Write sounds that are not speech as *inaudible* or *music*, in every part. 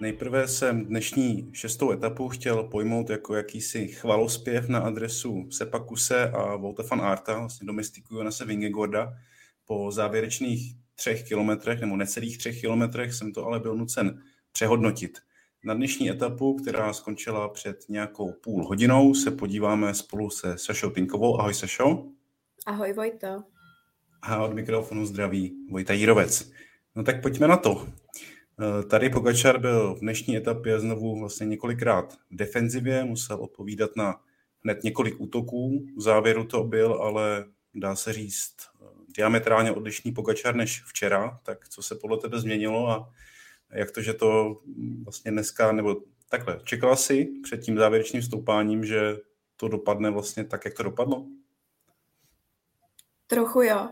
Nejprve jsem dnešní šestou etapu chtěl pojmout jako jakýsi chvalospěv na adresu Sepakuse a Volta van Arta, vlastně domestikuju na se Vingegorda. Po závěrečných třech kilometrech, nebo necelých třech kilometrech, jsem to ale byl nucen přehodnotit. Na dnešní etapu, která skončila před nějakou půl hodinou, se podíváme spolu se Sašou Tinkovou. Ahoj Sašo. Ahoj Vojto. A od mikrofonu zdraví Vojta Jírovec. No tak pojďme na to. Tady Pogačar byl v dnešní etapě znovu vlastně několikrát v defenzivě, musel odpovídat na hned několik útoků. V závěru to byl, ale dá se říct, diametrálně odlišný Pogačar než včera. Tak co se podle tebe změnilo a jak to, že to vlastně dneska, nebo takhle, čekala si před tím závěrečným stoupáním, že to dopadne vlastně tak, jak to dopadlo? Trochu jo,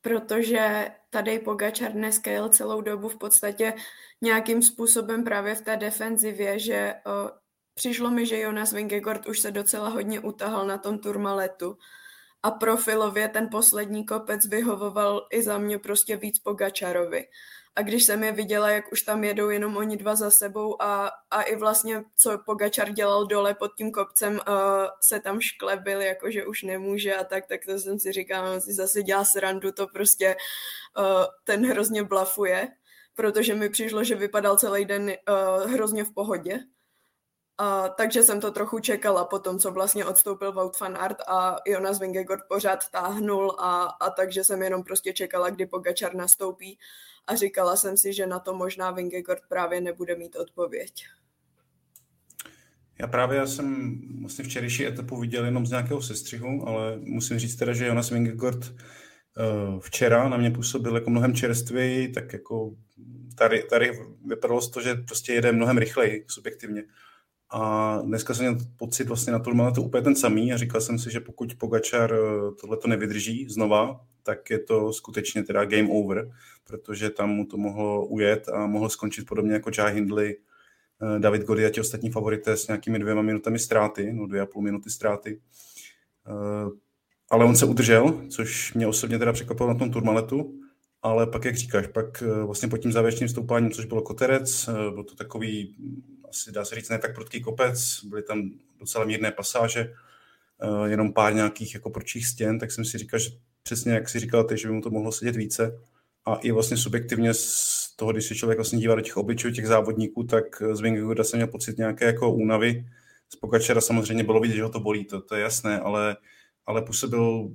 protože tady Pogačar dneska jel celou dobu v podstatě nějakým způsobem právě v té defenzivě, že o, přišlo mi, že Jonas Vingegaard už se docela hodně utahal na tom turmaletu a profilově ten poslední kopec vyhovoval i za mě prostě víc Pogačarovi a když jsem je viděla, jak už tam jedou jenom oni dva za sebou a, a i vlastně, co Pogačar dělal dole pod tím kopcem, uh, se tam šklebil, jakože už nemůže a tak, tak to jsem si říkala, on si zase dělá srandu, to prostě uh, ten hrozně blafuje, protože mi přišlo, že vypadal celý den uh, hrozně v pohodě. A, takže jsem to trochu čekala po tom, co vlastně odstoupil Wout van Aert a Jonas Vingegaard pořád táhnul a, a takže jsem jenom prostě čekala, kdy Pogačar nastoupí a říkala jsem si, že na to možná Vingegaard právě nebude mít odpověď. Já právě já jsem vlastně včerejší etapu viděl jenom z nějakého sestřihu, ale musím říct teda, že Jonas Vingegaard uh, včera na mě působil jako mnohem čerstvěji, tak jako tady, tady vypadalo to, že prostě jede mnohem rychleji subjektivně. A dneska jsem měl pocit vlastně na to úplně ten samý a říkal jsem si, že pokud Pogačar eh, tohle to nevydrží znova, tak je to skutečně teda game over, protože tam mu to mohlo ujet a mohl skončit podobně jako Jai Hindley, eh, David Gody a ti ostatní favorité s nějakými dvěma minutami ztráty, no dvě a půl minuty ztráty. Eh, ale on se udržel, což mě osobně teda překvapilo na tom turmaletu, ale pak, jak říkáš, pak vlastně pod tím závěrečným stoupáním, což bylo koterec, byl to takový asi dá se říct, ne tak prudký kopec, byly tam docela mírné pasáže, eh, jenom pár nějakých jako pročích stěn, tak jsem si říkal, že přesně jak si říkal ty, že by mu to mohlo sedět více. A i vlastně subjektivně z toho, když se člověk vlastně dívá do těch obličejů těch závodníků, tak z Vingegaarda jsem měl pocit nějaké jako únavy. Z Pogačera samozřejmě bylo vidět, že ho to bolí, to, to je jasné, ale ale působil,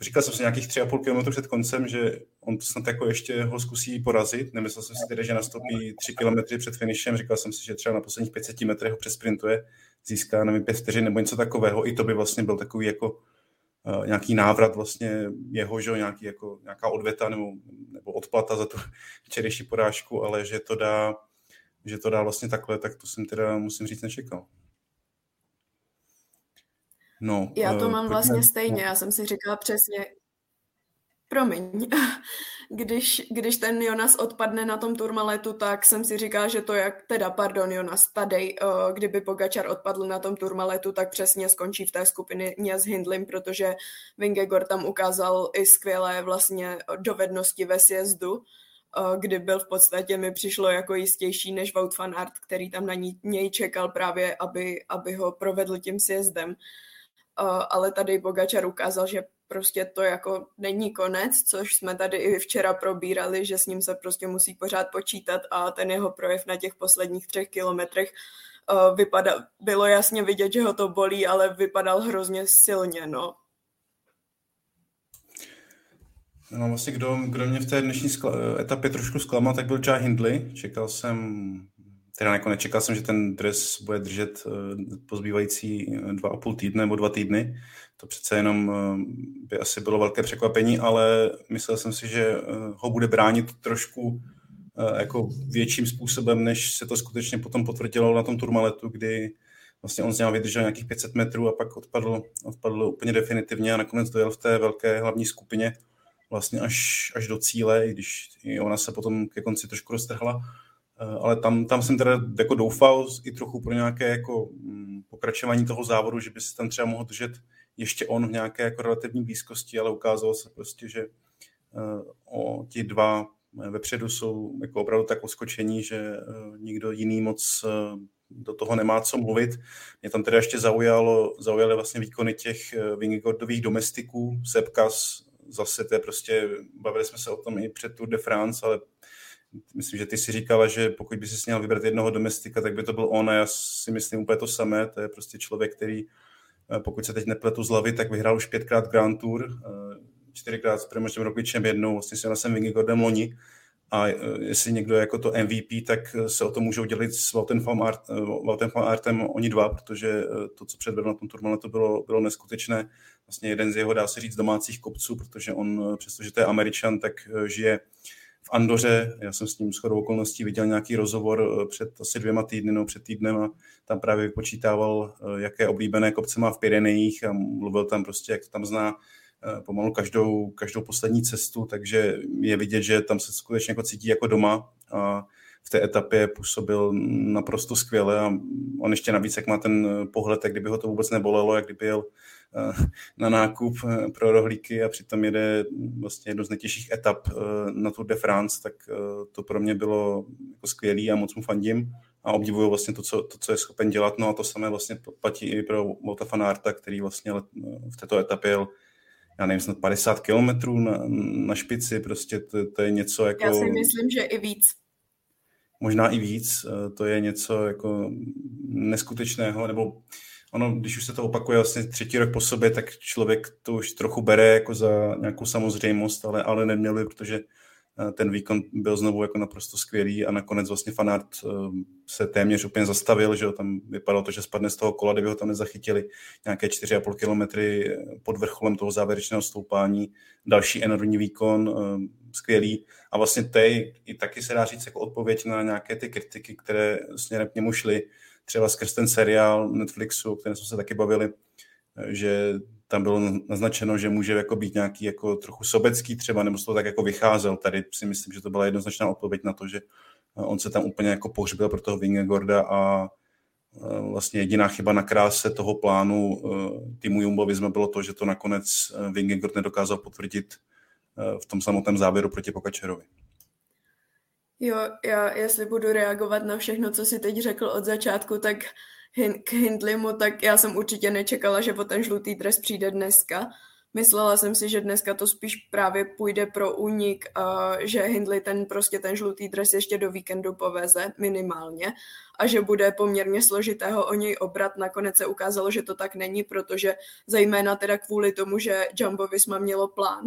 říkal jsem si nějakých tři a půl kilometru před koncem, že on snad jako ještě ho zkusí porazit. Nemyslel jsem si tedy, že nastoupí tři kilometry před finišem. Říkal jsem si, že třeba na posledních 500 metrech ho přesprintuje, získá, nevím, pět vteřin nebo něco takového. I to by vlastně byl takový jako uh, nějaký návrat vlastně jeho, že nějaký jako, nějaká odveta nebo, nebo odplata za tu včerejší porážku, ale že to dá, že to dá vlastně takhle, tak to jsem teda, musím říct, nečekal. No, já to uh, mám vlastně stejně, já jsem si říkala přesně, promiň, *laughs* když, když ten Jonas odpadne na tom turmaletu, tak jsem si říkala, že to jak, teda pardon Jonas, tady, uh, kdyby Pogačar odpadl na tom turmaletu, tak přesně skončí v té skupině s Hindlim, protože Vingegor tam ukázal i skvělé vlastně dovednosti ve sjezdu, uh, kdy byl v podstatě mi přišlo jako jistější než Wout van Aert, který tam na něj čekal právě, aby, aby ho provedl tím sjezdem ale tady Bogačar ukázal, že prostě to jako není konec, což jsme tady i včera probírali, že s ním se prostě musí pořád počítat a ten jeho projev na těch posledních třech kilometrech vypadal, bylo jasně vidět, že ho to bolí, ale vypadal hrozně silně, no. No vlastně kdo, kdo mě v té dnešní skla- etapě trošku zklamal, tak byl Jai Hindley. Čekal jsem teda jako nečekal jsem, že ten dres bude držet eh, pozbývající eh, dva a půl týdne nebo dva týdny. To přece jenom eh, by asi bylo velké překvapení, ale myslel jsem si, že ho bude bránit trošku jako větším způsobem, než se to skutečně potom potvrdilo na tom turmaletu, kdy vlastně on z něho vydržel nějakých 500 metrů a pak odpadl, odpadl úplně definitivně a nakonec dojel v té velké hlavní skupině vlastně až, až do cíle, i když i ona se potom ke konci trošku roztrhla. Eh, ale tam, tam jsem teda jako doufal i trochu pro nějaké jako mm, pokračování toho závodu, že by se tam třeba mohl držet ještě on v nějaké jako relativní blízkosti, ale ukázalo se prostě, že eh, o ti dva vepředu jsou jako opravdu tak oskočení, že eh, nikdo jiný moc do toho nemá co mluvit. Mě tam teda ještě zaujalo, zaujaly vlastně výkony těch Vingegordových domestiků, Sepkas, zase to je prostě, bavili jsme se o tom i před Tour de France, ale myslím, že ty si říkala, že pokud by si měl vybrat jednoho domestika, tak by to byl on a já si myslím úplně to samé. To je prostě člověk, který, eh, pokud se teď nepletu z hlavy, tak vyhrál už pětkrát Grand Tour, eh, čtyřikrát s Primožem Rogličem jednou, vlastně si jsem Vingegordem loni. A eh, jestli někdo je jako to MVP, tak se o to můžou dělit s Wouten van Artem oni dva, protože to, co předvedl na tom turmale, to bylo, bylo neskutečné. Vlastně jeden z jeho, dá se říct, domácích kopců, protože on, přestože to je Američan, tak žije v Andoře. Já jsem s ním shodou okolností viděl nějaký rozhovor eh, před asi dvěma týdny, no před týdnem a tam právě vypočítával, eh, jaké oblíbené kopce má v Pyrenejích a mluvil tam prostě, jak to tam zná eh, pomalu každou, každou poslední cestu, takže je vidět, že tam se skutečně jako cítí jako doma a v té etapě působil naprosto skvěle a on ještě navíc, jak má ten pohled, jak kdyby ho to vůbec nebolelo, jak kdyby jel na nákup eh, pro rohlíky a přitom jede vlastně jednu z nejtěžších etap eh, na Tour de France, tak eh, to pro mě bylo jako skvělý a moc mu fandím a obdivuju vlastně to co, to, co je schopen dělat. No a to samé vlastně platí i pro Volta Fanarta, který vlastně v této etapě jel já nevím, snad 50 kilometrů na, na špici, prostě to, to je něco jako... Já si myslím, že i víc. Možná i víc, to je něco jako neskutečného, nebo ono, když už se to opakuje vlastně třetí rok po sobě, tak člověk to už trochu bere jako za nějakou samozřejmost, ale, ale neměl by, protože eh, ten výkon byl znovu jako naprosto skvělý a nakonec vlastně fanart eh, se téměř úplně zastavil, že jo, tam vypadalo to, že spadne z toho kola, kdyby ho tam nezachytili nějaké 4,5 kilometry eh, pod vrcholem toho závěrečného stoupání, další enormní výkon, skvělý. A vlastně tej i taky se dá říct jako odpověď na nějaké ty kritiky, které směrem k němu šly, třeba skrz ten seriál Netflixu, o kterém jsme se taky bavili, že tam bylo naznačeno, že může jako být nějaký jako trochu sobecký třeba, nebo z toho tak jako vycházel. Tady si myslím, že to byla jednoznačná odpověď na to, že on se tam úplně jako pohřbil pro toho Vingegorda a vlastně jediná chyba na kráse toho plánu týmu Jumbo Visma bylo to, že to nakonec Vingegord nedokázal potvrdit v tom samotném závěru proti Pokačerovi. Jo, já jestli budu reagovat na všechno, co si teď řekl od začátku, tak k Hindlimu, tak já jsem určitě nečekala, že po ten žlutý dres přijde dneska. Myslela jsem si, že dneska to spíš právě půjde pro únik, a že Hindley ten prostě ten žlutý dres ještě do víkendu poveze minimálně a že bude poměrně složitého o něj obrat. Nakonec se ukázalo, že to tak není, protože zejména teda kvůli tomu, že Jumbo Visma mělo plán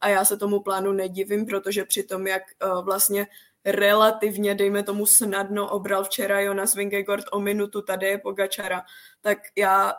a já se tomu plánu nedivím, protože při tom, jak vlastně relativně, dejme tomu, snadno obral včera Jonas Vingegaard o minutu tady je Pogačara, tak já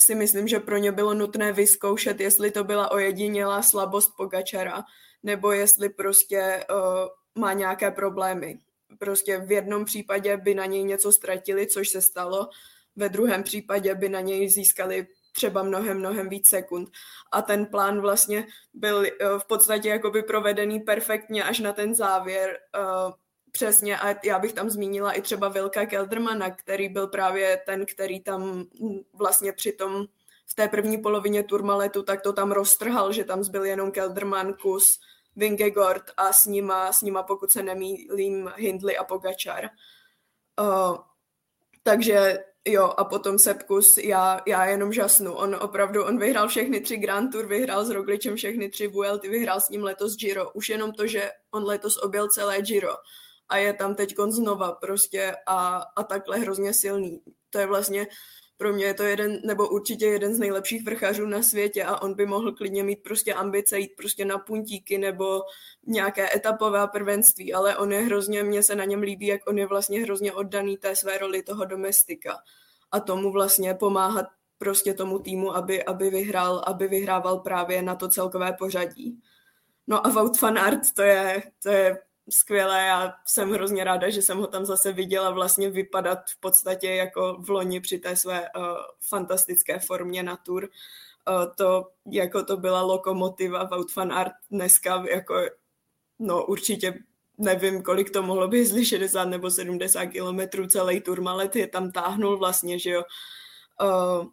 si myslím, že pro ně bylo nutné vyzkoušet, jestli to byla ojedinělá slabost Pogačara, nebo jestli prostě uh, má nějaké problémy. Prostě v jednom případě by na něj něco ztratili, což se stalo, ve druhém případě by na něj získali třeba mnohem, mnohem víc sekund. A ten plán vlastně byl eh, v podstatě jakoby provedený perfektně až na ten závěr. Uh, přesně a já bych tam zmínila i třeba Vilka Keldermana, který byl právě ten, který tam hm, vlastně při tom v té první polovině turmaletu, tak to tam roztrhal, že tam zbyl jenom Kelderman, Kus, Vingegord a s nima, s nima pokud se nemýlím, Hindley a Pogačar. Uh, takže Jo, a potom Sepkus, já, já jenom žasnu. On opravdu, on vyhrál všechny tři Grand Tour, vyhrál s Rogličem všechny tři Vuelty, vyhrál s ním letos Giro. Už jenom to, že on letos objel celé Giro a je tam teď znova prostě a, a takhle hrozně silný. To je vlastně pro mě je to jeden, nebo určitě jeden z nejlepších vrchařů na světě a on by mohl klidně mít prostě ambice jít prostě na puntíky nebo nějaké etapové prvenství, ale on je hrozně, mně se na něm líbí, jak on je vlastně hrozně oddaný té své roli toho domestika a tomu vlastně pomáhat prostě tomu týmu, aby, aby vyhrál, aby vyhrával právě na to celkové pořadí. No a Wout van to je, to je skvělé. Já jsem hrozně ráda, že jsem ho tam zase viděla vlastně vypadat v podstatě jako v loni při té své uh, fantastické formě na tour. Uh, to, jako to byla lokomotiva Wout van Art dneska, jako no určitě nevím, kolik to mohlo být, jestli 60 nebo 70 kilometrů celý turmalet je tam táhnul vlastně, že jo. Uh,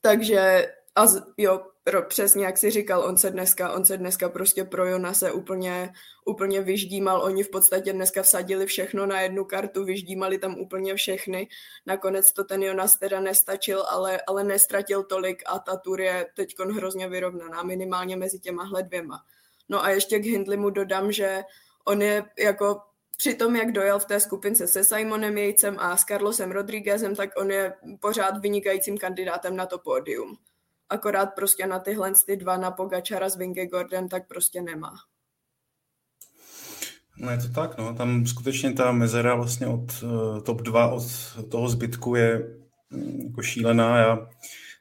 takže a z, jo, přesně jak si říkal, on se dneska, on se dneska prostě pro Jona se úplně, úplně vyždímal. Oni v podstatě dneska vsadili všechno na jednu kartu, vyždímali tam úplně všechny. Nakonec to ten Jonas teda nestačil, ale, ale nestratil tolik a ta tur je teď hrozně vyrovnaná, minimálně mezi těma dvěma. No a ještě k Hindlimu dodám, že on je jako při tom, jak dojel v té skupince se Simonem Jejcem a s Carlosem Rodriguezem, tak on je pořád vynikajícím kandidátem na to pódium akorát prostě na tyhle ty dva, na Pogačara s Gordon, tak prostě nemá. No je to tak, no. Tam skutečně ta mezera vlastně od uh, top 2 od toho zbytku je um, jako šílená. Já,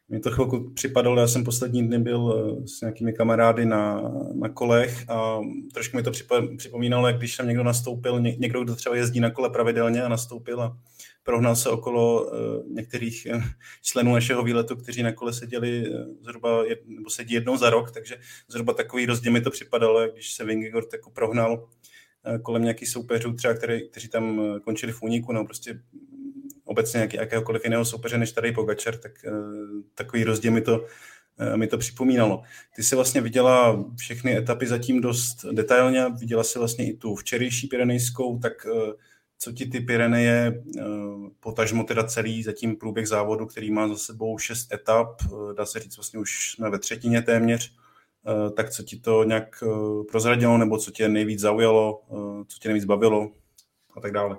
mě to chvilku připadalo, já jsem poslední dny byl uh, s nějakými kamarády na, na kolech a trošku mi to připomínalo, jak když tam někdo nastoupil, ně, někdo, kdo třeba jezdí na kole pravidelně a nastoupil a prohnal se okolo uh, některých uh, členů našeho výletu, kteří na kole seděli uh, zhruba, jed, nebo sedí jednou za rok, takže zhruba takový rozdíl mi to připadalo, když se Vingegord jako prohnal kolem nějakých soupeřů, třeba který, kteří tam končili v úniku, nebo prostě obecně jak, jakéhokoliv jiného soupeře než tady Pogačar, tak takový rozdíl mi to mi to připomínalo. Ty jsi vlastně viděla všechny etapy zatím dost detailně, viděla si vlastně i tu včerejší Pirenejskou, tak co ti ty Pyreneje, eh, potažmo teda celý zatím průběh závodu, který má za sebou šest etap, eh, dá se říct vlastně už jsme ve třetině téměř, eh, tak co ti to nějak prozradilo, nebo co tě nejvíc zaujalo, co tě nejvíc bavilo a tak dále?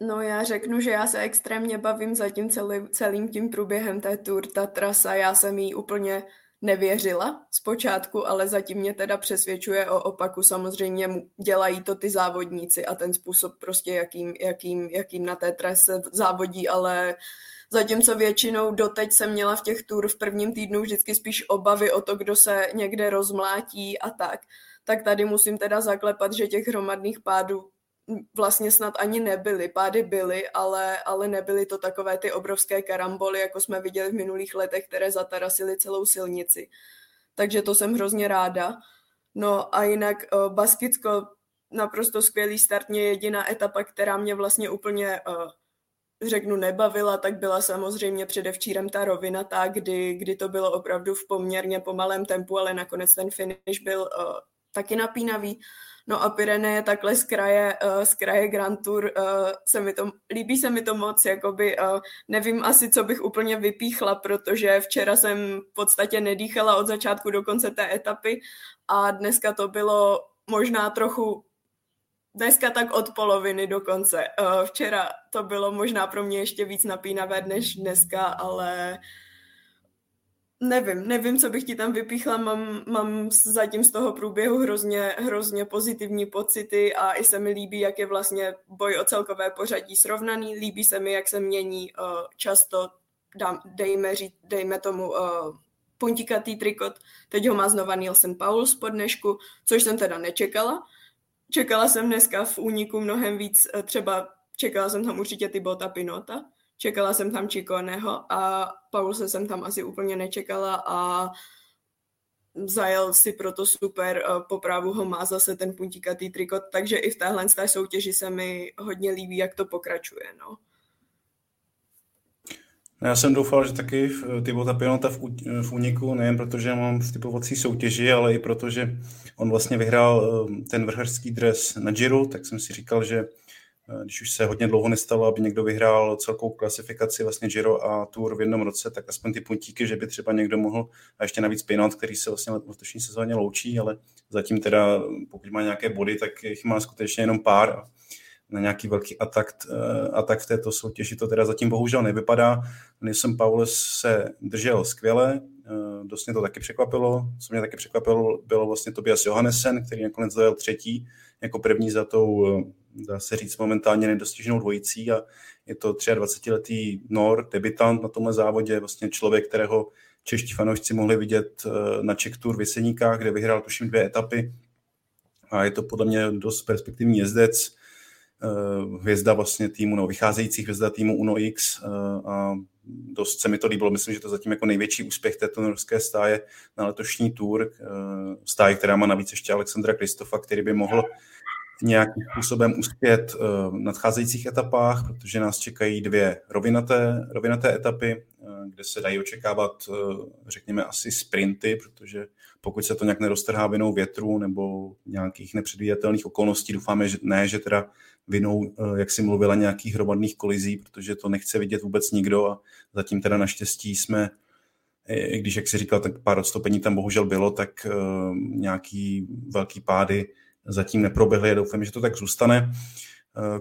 No já řeknu, že já se extrémně bavím zatím celý, celým tím průběhem té tour, ta trasa, já jsem jí úplně nevěřila zpočátku, ale zatím mě teda přesvědčuje o opaku. Samozřejmě dělají to ty závodníci a ten způsob prostě, jakým, jakým, jakým na té trase závodí, ale Zatímco většinou doteď jsem měla v těch tur v prvním týdnu vždycky spíš obavy o to, kdo se někde rozmlátí a tak, tak tady musím teda zaklepat, že těch hromadných pádů vlastně snad ani nebyly. Pády byly, ale, ale nebyly to takové ty obrovské karamboly, jako jsme viděli v minulých letech, které zatarasily celou silnici. Takže to jsem hrozně ráda. No a jinak uh, Baskicko, naprosto skvělý start, mě jediná etapa, která mě vlastně úplně uh, řeknu, nebavila, tak byla samozřejmě předevčírem ta rovina, ta, kdy, kdy to bylo opravdu v poměrně pomalém tempu, ale nakonec ten finish byl uh, taky napínavý. No a Pyreneje takhle z kraje, uh, z kraje Grand Tour uh, se mi to, líbí se mi to moc, jakoby uh, nevím asi, co bych úplně vypíchla, protože včera jsem v podstatě nedýchala od začátku do konce té etapy a dneska to bylo možná trochu Dneska tak od poloviny do konce. Včera to bylo možná pro mě ještě víc napínavé než dneska, ale Nevím, nevím, co bych ti tam vypíchla, mám, mám zatím z toho průběhu hrozně, hrozně pozitivní pocity a i se mi líbí, jak je vlastně boj o celkové pořadí srovnaný, líbí se mi, jak se mění uh, často, dám, dejme, říct, dejme tomu uh, puntikatý trikot, teď ho má znova Nielsen Pauls po dnešku, což jsem teda nečekala. Čekala jsem dneska v úniku mnohem víc, uh, třeba čekala jsem tam určitě Tybota Pinota, čekala jsem tam Čikoneho a Paulse jsem tam asi úplně nečekala a zajel si proto super, po právu ho má zase ten puntíkatý trikot, takže i v téhle té soutěži se mi hodně líbí, jak to pokračuje. No. no já jsem doufal, že taky Tybota Pinota v, v úniku, nejen protože mám v typovací soutěži, ale i protože on vlastně vyhrál eh, ten vrchařský dres na Giro, tak jsem si říkal, že Eh, když už se hodně dlouho nestalo, aby někdo vyhrál celkou klasifikaci vlastně Giro a Tour v jednom roce, tak aspoň ty puntíky, že by třeba někdo mohl, a ještě navíc Pinot, který se vlastně v letošní sezóně loučí, ale zatím teda, pokud má nějaké body, tak jich má skutečně jenom pár a na nějaký velký atak, eh, atak v této soutěži to teda zatím bohužel nevypadá. Nilsen Paules se držel skvěle, eh, dost mě to taky překvapilo. Co mě taky překvapilo, bylo vlastně Tobias Johannesen, který nakonec dojel třetí, jako první za tou dá se říct, momentálně nedostižnou dvojicí a je to 23-letý Nor, debitant na tomhle závodě, vlastně člověk, kterého čeští fanoušci mohli vidět eh, na Czech Tour v Jeseníkách, kde vyhrál tuším dvě etapy a je to podle mě dost perspektivní jezdec, hvězda vlastně týmu, no vycházející hvězda týmu Uno X a dost se mi to líbilo. Myslím, že to zatím jako největší úspěch této norské stáje na letošní tour. Stáje, která má navíc ještě Alexandra Kristofa, který by mohl nějakým způsobem uspět v nadcházejících etapách, protože nás čekají dvě rovinaté, rovinaté etapy, kde se dají očekávat, řekněme, asi sprinty, protože pokud se to nějak neroztrhá vinou větru nebo nějakých nepředvídatelných okolností, doufáme, že ne, že teda vinou, jak si mluvila, nějakých hromadných kolizí, protože to nechce vidět vůbec nikdo a zatím teda naštěstí jsme, i když, jak si říkal, tak pár odstoupení tam bohužel bylo, tak nějaký velký pády zatím neproběhly a doufám, že to tak zůstane.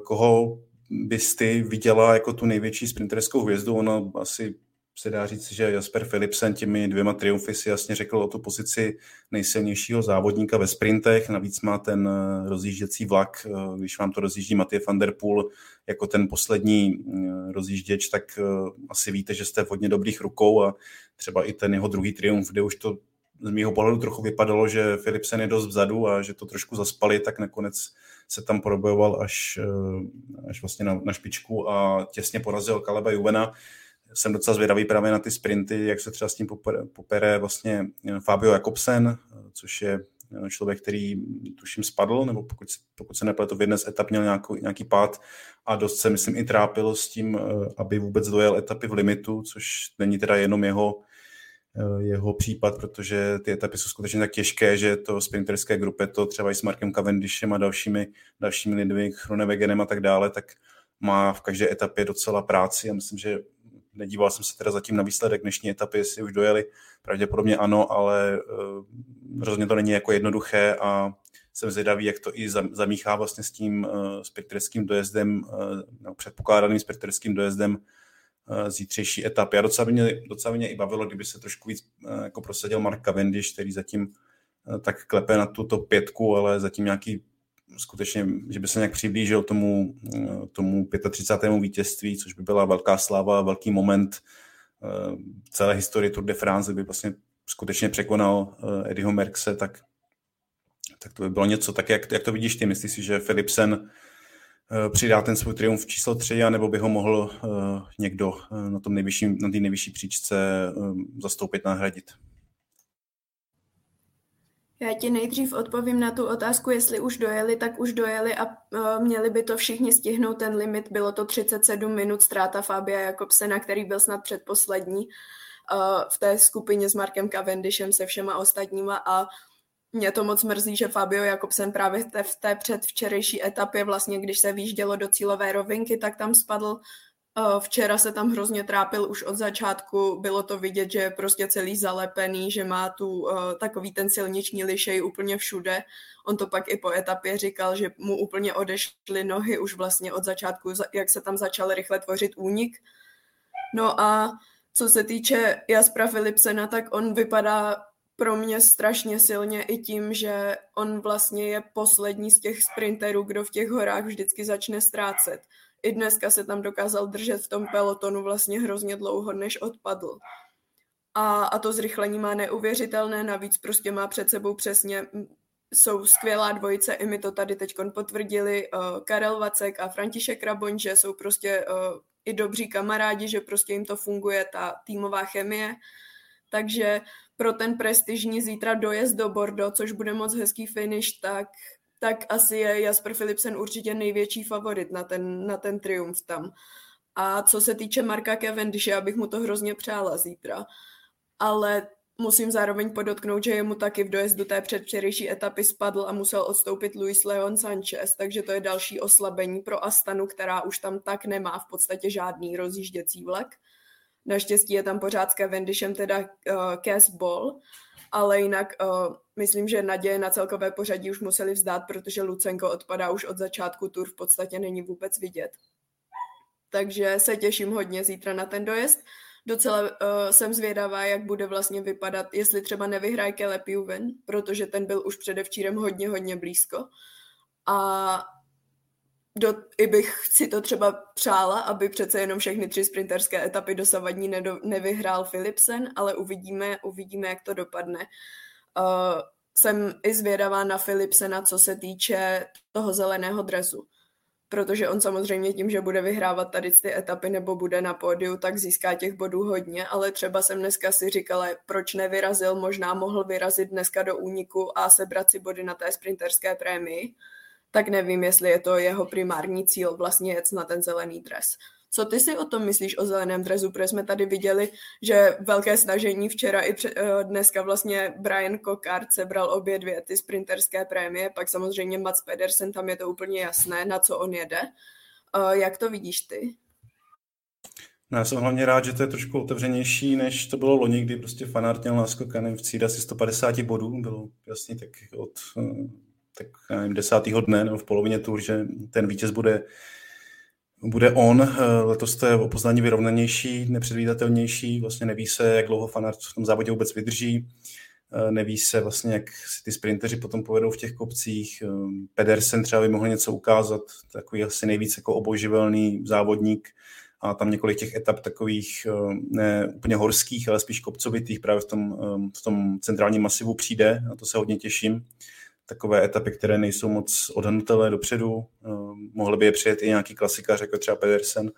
Koho bys ty viděla jako tu největší sprinterskou hvězdu? Ona asi se dá říct, že Jasper Philipsen těmi dvěma triumfy si jasně řekl o tu pozici nejsilnějšího závodníka ve sprintech. Navíc má ten eh, rozjížděcí vlak, eh, když vám to rozjíždí Matěj van der Poel jako ten poslední eh, rozjížděč, tak asi víte, že jste v hodně dobrých rukou a třeba i ten jeho druhý triumf, kde už to z mého pohledu trochu vypadalo, že Philipsen je dost vzadu a že to trošku zaspali, tak nakonec se tam probojoval až, až vlastně na, na špičku a těsně porazil Kaleba Juvena. Jsem docela zvědavý právě na ty sprinty, jak se třeba s tím popere vlastně eh, Fabio Jakobsen, eh, což je eh, člověk, který tuším spadl, nebo pokud, pokud se nepletu, v jedné z etap měl nějaký, nějaký pád a dost se, myslím, i trápil s tím, aby vůbec dojel etapy v limitu, což není teda jenom jeho, jeho případ, protože ty etapy jsou skutečně tak těžké, že to sprinterské grupě, to třeba i s Markem Cavendishem a dalšími, dalšími lidmi, Chronewegenem a tak dále, tak má v každé etapě docela práci a myslím, že Nedíval jsem se teda zatím na výsledek dnešní etapy, jestli už dojeli. Pravděpodobně ano, ale uh, rozhodně to není jako jednoduché a jsem zvědavý, jak to i zamíchá vlastně s tím uh, sprinterským dojezdem, uh, no, předpokládaným sprinterským dojezdem zítřejší etapy. A docela mě, docela mě i bavilo, kdyby se trošku víc uh, jako prosadil Mark Cavendish, který zatím uh, tak klepe na tuto pětku, ale zatím nějaký skutečně, že by se nějak přiblížil tomu, eh, tomu 35. vítězství, což by byla velká sláva, velký moment eh, celé historie Tour de France, by vlastně skutečně překonal eh, Eddieho Merkse, tak, tak to by bylo něco. Tak jak, jak to vidíš ty? Myslíš si, že Philipsen přidá ten svůj triumf číslo 3, anebo by ho mohl někdo na tom nejvyšším, na té nejvyšší příčce zastoupit, nahradit? Já ti nejdřív odpovím na tu otázku, jestli už dojeli, tak už dojeli a měli by to všichni stihnout ten limit. Bylo to 37 minut ztráta Fabia Jakobsena, který byl snad předposlední v té skupině s Markem Cavendishem se všema ostatníma a mě to moc mrzí, že Fabio Jakobsen právě v té, předvčerejší etapě, vlastně když se výjíždělo do cílové rovinky, tak tam spadl Včera se tam hrozně trápil už od začátku, bylo to vidět, že je prostě celý zalepený, že má tu uh, takový ten silniční lišej úplně všude. On to pak i po etapě říkal, že mu úplně odešly nohy už vlastně od začátku, jak se tam začal rychle tvořit únik. No a co se týče Jaspra Philipsena, tak on vypadá pro mě strašně silně i tím, že on vlastně je poslední z těch sprinterů, kdo v těch horách vždycky začne ztrácet i dneska se tam dokázal držet v tom pelotonu vlastně hrozně dlouho, než odpadl. A, a to zrychlení má neuvěřitelné, navíc prostě má před sebou přesně, jsou skvělá dvojice, i mi to tady teď potvrdili, uh, Karel Vacek a František Raboň, že jsou prostě uh, i dobří kamarádi, že prostě jim to funguje, ta týmová chemie. Takže pro ten prestižní zítra dojezd do Bordeaux, což bude moc hezký finish, tak tak asi je Jasper Philipsen určitě největší favorit na ten, na ten triumf tam. A co se týče Marka Cavendishe, abych mu to hrozně přála zítra. Ale musím zároveň podotknout, že jemu taky v dojezdu té předvčerejší etapy spadl a musel odstoupit Luis Leon Sanchez, takže to je další oslabení pro Astanu, která už tam tak nemá v podstatě žádný rozjížděcí vlak. Naštěstí je tam pořád s Cavendishem teda uh, Cass Ball, ale jinak uh, myslím, že naděje na celkové pořadí už museli vzdát, protože Lucenko odpadá už od začátku tur, v podstatě není vůbec vidět. Takže se těším hodně zítra na ten dojezd. Docela uh, jsem zvědavá, jak bude vlastně vypadat, jestli třeba nevyhraje Caleb Juven, protože ten byl už předevčírem hodně, hodně blízko. A do, i bych si to třeba přála, aby přece jenom všechny tři sprinterské etapy dosavadní nedo, nevyhrál Philipsen, ale uvidíme, uvidíme, jak to dopadne. Uh, jsem i zvědavá na Philipsena, co se týče toho zeleného dresu. Protože on samozřejmě tím, že bude vyhrávat tady ty etapy nebo bude na pódiu, tak získá těch bodů hodně, ale třeba jsem dneska si říkala, proč nevyrazil, možná mohl vyrazit dneska do úniku a sebrat si body na té sprinterské prémii. Tak nevím, jestli je to jeho primární cíl vlastně jet na ten zelený dres. Co ty si o tom myslíš o zeleném drezu? Protože jsme tady viděli, že velké snažení včera i před, eh, dneska vlastně Brian Cockart sebral obě dvě ty sprinterské prémie, pak samozřejmě Mats Pedersen, tam je to úplně jasné, na co on jede. Eh, jak to vidíš ty? No, já jsem hlavně rád, že to je trošku otevřenější, než to bylo loni, kdy prostě fanart měl naskokaný v cíli asi 150 bodů, bylo jasně tak od eh, tak nevím, desátého dne nebo v polovině tur, že ten vítěz bude bude on. Eh, letos to je o poznání vyrovnanější, nepředvídatelnější. Vlastně neví se, jak dlouho fanart v tom závodě vůbec vydrží. Eh, neví se vlastně, jak si ty sprinteři potom povedou v těch kopcích. Eh, Pedersen třeba by mohl něco ukázat, takový asi nejvíc jako oboživelný závodník a tam několik těch etap takových ne úplně horských, ale spíš kopcovitých právě v tom, v tom centrálním masivu přijde a to se hodně těším takové etapy, které nejsou moc odhnutelné dopředu. Eh, mohli by je přijet i nějaký klasikař, jako třeba Pedersen,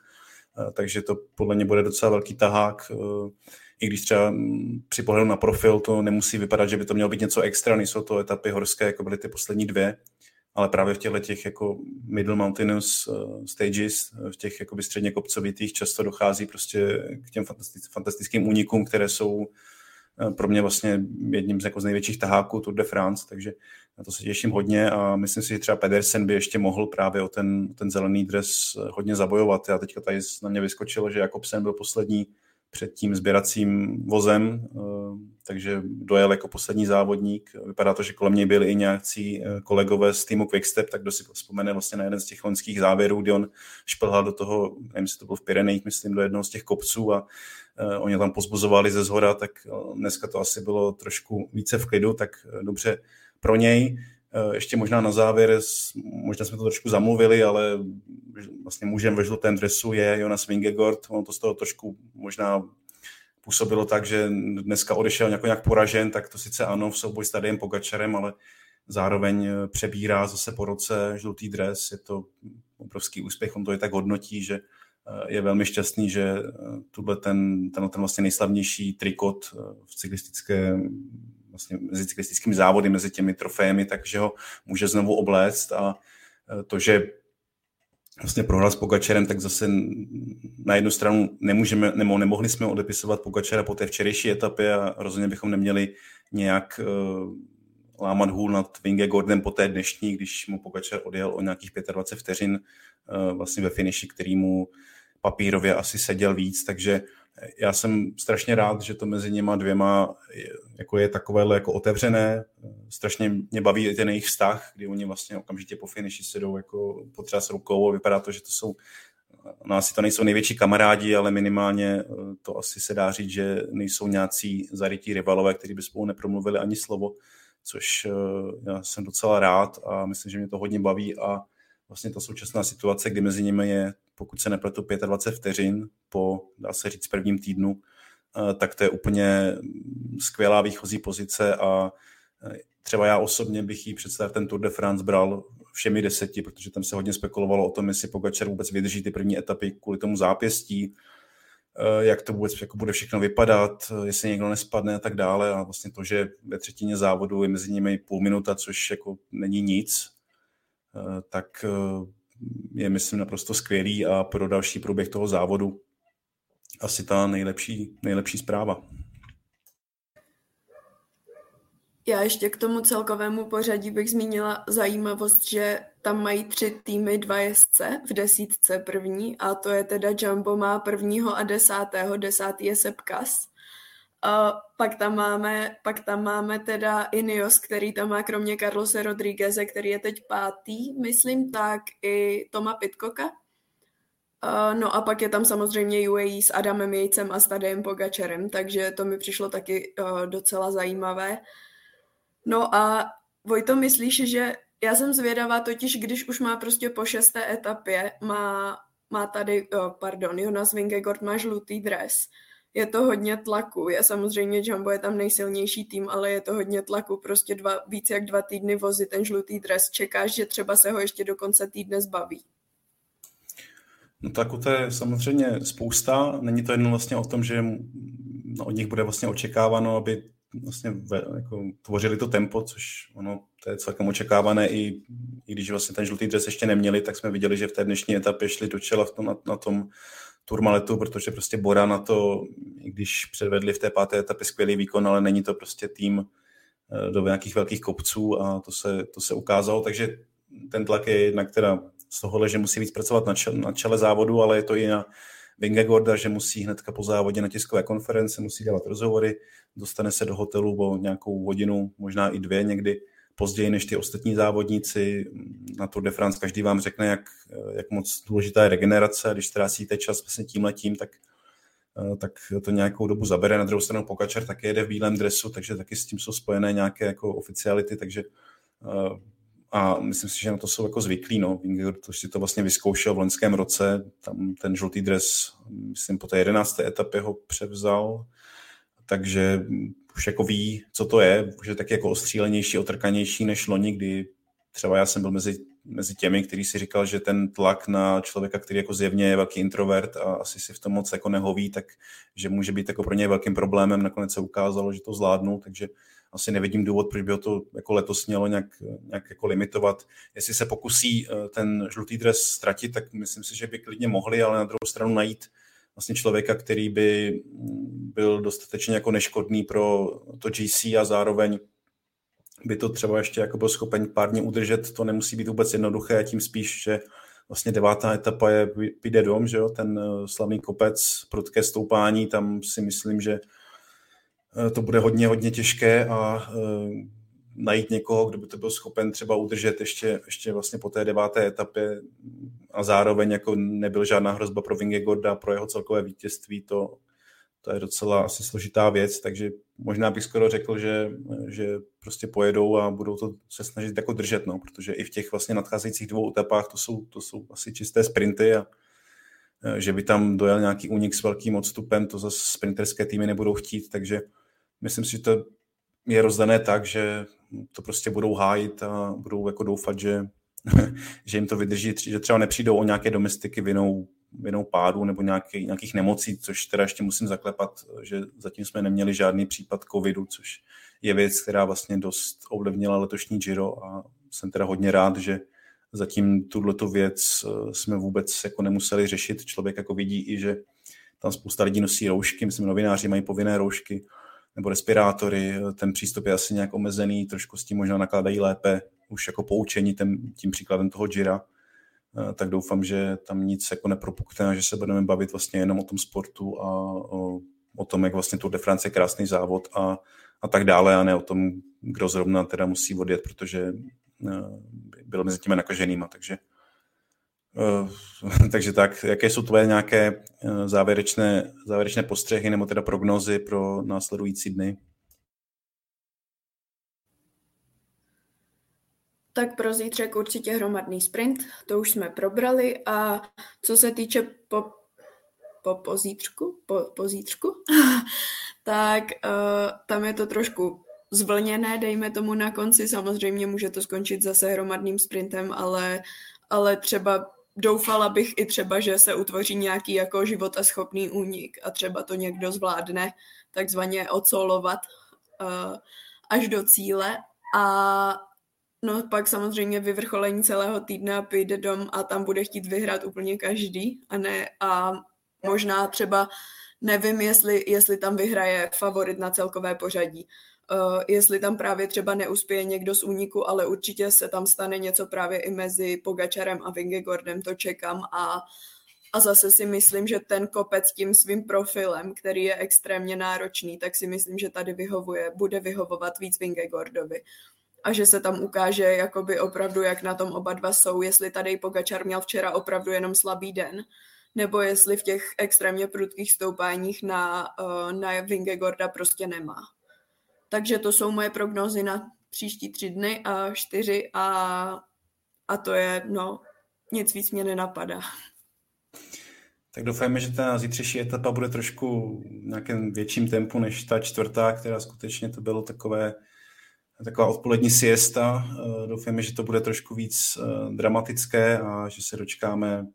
eh, takže to podle mě bude docela velký tahák. Eh, I když třeba mm, při pohledu na profil to nemusí vypadat, že by to mělo být něco extra, nejsou to etapy horské, jako byly ty poslední dvě, ale právě v těchto těch jako middle mountainous stages, v těch jakoby středně kopcovitých často dochází prostě k těm fantastickým únikům, které jsou pro mě vlastně jedním z, jako z největších taháků Tour de France, takže na to se těším hodně a myslím si, že třeba Pedersen by ještě mohl právě o ten, ten zelený dres hodně zabojovat. Já teďka tady na mě vyskočilo, že Jakobsen byl poslední před tím sběracím vozem, eh, takže dojel jako poslední závodník. Vypadá to, že kolem něj byli i nějací eh, kolegové z týmu Quickstep, tak kdo si vzpomene vlastně na jeden z těch loňských závěrů, kdy on šplhal do toho, nevím, jestli to byl v Pyrenejích, myslím, do jednoho z těch kopců a oni tam pozbuzovali ze zhora, tak dneska to asi bylo trošku více v klidu, tak dobře pro něj. Eh, ještě možná na závěr, možná jsme to trošku zamluvili, ale vlastně mužem ve žlutém dresu je Jonas Vingegaard. Ono to z toho trošku možná působilo tak, že dneska odešel nějak, nějak poražen, tak to sice ano v souboji s Tadiem Pogačarem, ale zároveň eh, přebírá zase po roce žlutý dres. Je to obrovský úspěch, on to je tak hodnotí, že eh, je velmi šťastný, že tuhle ten, ten, ten vlastně nejslavnější trikot v cyklistické vlastně mezi cyklistickými závody, mezi těmi trofémy, takže ho může znovu obléct. A e, to, že vlastně prohrál s Pogačerem, tak zase na jednu stranu nemůžeme, nebo nemohli jsme odepisovat Pogačera po té včerejší etapě a rozhodně bychom neměli nějak uh, lámat hůl nad Gordem po té dnešní, když mu Pogačer odjel o nějakých 25 vteřin uh, vlastně ve finiši, který mu papírově asi seděl víc, takže já jsem strašně rád, že to mezi něma dvěma je, jako je takové jako otevřené. Strašně mě baví ten jejich vztah, kdy oni vlastně okamžitě po finiši se jdou jako potřeba s rukou a vypadá to, že to jsou no asi to nejsou největší kamarádi, ale minimálně eh, to asi se dá říct, že nejsou nějací zarytí rivalové, kteří by spolu nepromluvili ani slovo, což eh, já jsem docela rád a myslím, že mě to hodně baví a vlastně ta současná situace, kdy mezi nimi je, pokud se nepletu, 25 vteřin po, dá se říct, prvním týdnu, eh, tak to je úplně skvělá výchozí pozice a eh, třeba já osobně bych jí představ ten Tour de France bral všemi deseti, protože tam se hodně spekulovalo o tom, jestli Pogačar vůbec vydrží ty první etapy kvůli tomu zápěstí, eh, jak to vůbec jako bude všechno vypadat, jestli někdo nespadne a tak dále. A vlastně to, že ve třetině závodu je mezi nimi půl minuta, což jako není nic, tak je, myslím, naprosto skvělý a pro další průběh toho závodu asi ta nejlepší, nejlepší zpráva. Já ještě k tomu celkovému pořadí bych zmínila zajímavost, že tam mají tři týmy, dva jezdce v desítce první a to je teda Jumbo má prvního a desátého, desátý je Sepkas a pak tam máme, pak tam máme teda Ineos, který tam má kromě Carlose Rodrígueze, který je teď pátý, myslím, tak i Toma Pitkoka. Uh, no a pak je tam samozřejmě UAE s Adamem Jejcem a Stadem Pogačerem, takže to mi přišlo taky uh, docela zajímavé. No a Vojto, myslíš, že já jsem zvědavá totiž, když už má prostě po šesté etapě, má, má tady, oh, pardon, Jonas Vingegaard má žlutý dres, je to hodně tlaku. Je samozřejmě Jumbo je tam nejsilnější tým, ale je to hodně tlaku. Prostě dva, víc jak dva týdny vozit ten žlutý dres. Čekáš, že třeba se ho ještě do konce týdne zbaví. No tak to je samozřejmě spousta. Není to jen vlastně o tom, že no, od nich bude vlastně očekáváno, aby vlastně ve, jako, tvořili to tempo, což ono, to je celkem očekávané, i, i když vlastně ten žlutý dres ještě neměli, tak jsme viděli, že v té dnešní etapě šli do čela v tom, na, na tom turmaletu, protože prostě Bora na to, i když předvedli v té páté etapě skvělý výkon, ale není to prostě tým eh, do nějakých velkých kopců a to se, to se ukázalo, takže ten tlak je jednak teda z tohohle, že musí víc pracovat na, čele, na čele závodu, ale je to i na Vingegorda, že musí hnedka po závodě na tiskové konference, musí dělat rozhovory, dostane se do hotelu o nějakou hodinu, možná i dvě někdy později než ty ostatní závodníci. Na Tour de France každý vám řekne, jak, jak moc důležitá je regenerace. Když ztrácíte čas vlastně tím letím, tak, tak to nějakou dobu zabere. Na druhou stranu Pokačer taky jede v bílém dresu, takže taky s tím jsou spojené nějaké jako oficiality, takže a myslím si, že na to jsou jako zvyklí. No. To si to vlastně vyzkoušel v loňském roce, tam ten žlutý dres, myslím, po té jedenácté etapě ho převzal, takže už jako ví, co to je, už je taky jako ostřílenější, otrkanější než loni, kdy třeba já jsem byl mezi, mezi těmi, který si říkal, že ten tlak na člověka, který jako zjevně je velký introvert a asi si v tom moc jako nehoví, tak že může být jako pro něj velkým problémem. Nakonec se ukázalo, že to zvládnu, takže asi nevidím důvod, proč by ho to jako letos mělo nějak, nějak jako limitovat. Jestli se pokusí eh, ten žlutý dres ztratit, tak myslím si, že by klidně mohli, ale na druhou stranu najít vlastně člověka, který by mm, byl dostatečně jako neškodný pro to GC a zároveň by to třeba ještě jako byl schopen pár dní udržet, to nemusí být vůbec jednoduché, tím spíš, že vlastně devátá etapa je Pide dom, že jo, ten eh, slavný kopec, prudké stoupání, tam si myslím, že eh, to bude hodně, hodně těžké a eh, najít někoho, kdo by to byl schopen třeba udržet ještě, ještě vlastně po té deváté etapě a zároveň jako nebyl žádná hrozba pro Vingegorda, pro jeho celkové vítězství, to, to je docela asi složitá věc, takže možná bych skoro řekl, že, že prostě pojedou a budou to se snažit jako držet, no, protože i v těch vlastně nadcházejících dvou etapách to jsou, to jsou asi čisté sprinty a že by tam dojel nějaký únik s velkým odstupem, to zase sprinterské týmy nebudou chtít, takže myslím si, že to je rozdané tak, že to prostě budou hájit a budou jako doufat, že, *laughs* že jim to vydrží, že třeba nepřijdou o nějaké domestiky vinou, vinou pádu nebo nějaký, nějakých nemocí, což teda ještě musím zaklepat, že zatím jsme neměli žádný případ covidu, což je věc, která vlastně dost ovlivnila letošní Giro a jsem teda hodně rád, že zatím tuto věc eh, jsme vůbec jako nemuseli řešit. Člověk jako vidí i, že tam spousta lidí nosí roušky, myslím, novináři mají povinné roušky, nebo respirátory, ten přístup je asi nějak omezený, trošku s tím možná nakládají lépe, už jako poučení tím, tím příkladem toho Jira, eh, tak doufám, že tam nic jako nepropukne a že se budeme bavit vlastně jenom o tom sportu a o, o tom, jak vlastně Tour de France je krásný závod a, a tak dále a ne o tom, kdo zrovna teda musí odjet, protože eh, byl mezi těmi nakaženýma, takže Eh, *laughs* takže tak, jaké jsou tvoje nějaké závěrečné, závěrečné postřehy nebo teda prognozy pro následující dny? Tak pro zítřek určitě hromadný sprint, to už jsme probrali. A co se týče po, po pozítřku, po, pozítřku, *laughs* tak uh, tam je to trošku zvlněné, dejme tomu na konci, samozřejmě může to skončit zase hromadným sprintem, ale, ale třeba doufala bych i třeba, že se utvoří nějaký jako životaschopný únik a třeba to někdo zvládne takzvaně ocolovat uh, až do cíle. A no pak samozřejmě vyvrcholení celého týdne půjde dom a tam bude chtít vyhrát úplně každý a ne a možná třeba nevím, jestli, jestli tam vyhraje favorit na celkové pořadí uh, jestli tam právě třeba neuspěje někdo z úniku, ale určitě se tam stane něco právě i mezi Pogačarem a Vingegordem, to čekám a a zase si myslím, že ten kopec tím svým profilem, který je extrémně náročný, tak si myslím, že tady vyhovuje, bude vyhovovat víc Vingegordovi. A že se tam ukáže jakoby opravdu, jak na tom oba dva jsou, jestli tady Pogačar měl včera opravdu jenom slabý den, nebo jestli v těch extrémně prudkých stoupáních na, uh, na Vingegorda prostě nemá. Takže to jsou moje prognózy na příští tři dny a čtyři a, a to je, no, nic víc mě nenapadá. Tak doufáme, že ta zítřejší etapa bude trošku v nějakém větším tempu než ta čtvrtá, která skutečně to bylo takové, taková odpolední siesta. Eh, doufáme, že to bude trošku víc eh, dramatické a že se dočkáme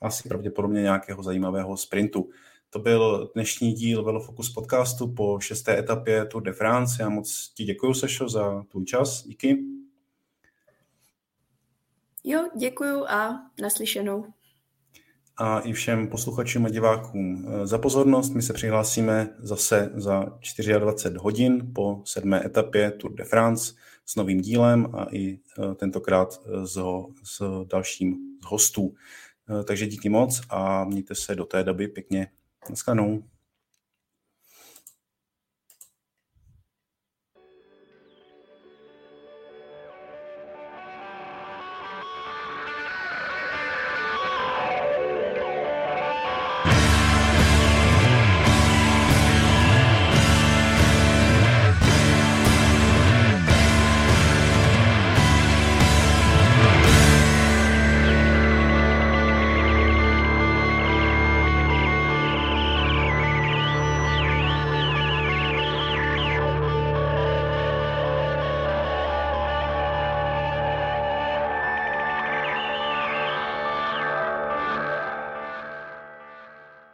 asi pravděpodobně nějakého zajímavého sprintu. To byl dnešní díl Velo Focus podcastu po šesté etapě Tour de France. Já moc ti děkuji, Sešo, za tvůj čas. Díky. Jo, děkuji a naslyšenou. A i všem posluchačům a divákům eh, za pozornost. My se přihlásíme zase za 24 hodin po sedmé etapě Tour de France s novým dílem a i eh, tentokrát eh, s, s dalším z hostů. Takže díky moc a mějte se do té doby pěkně. Naschledanou.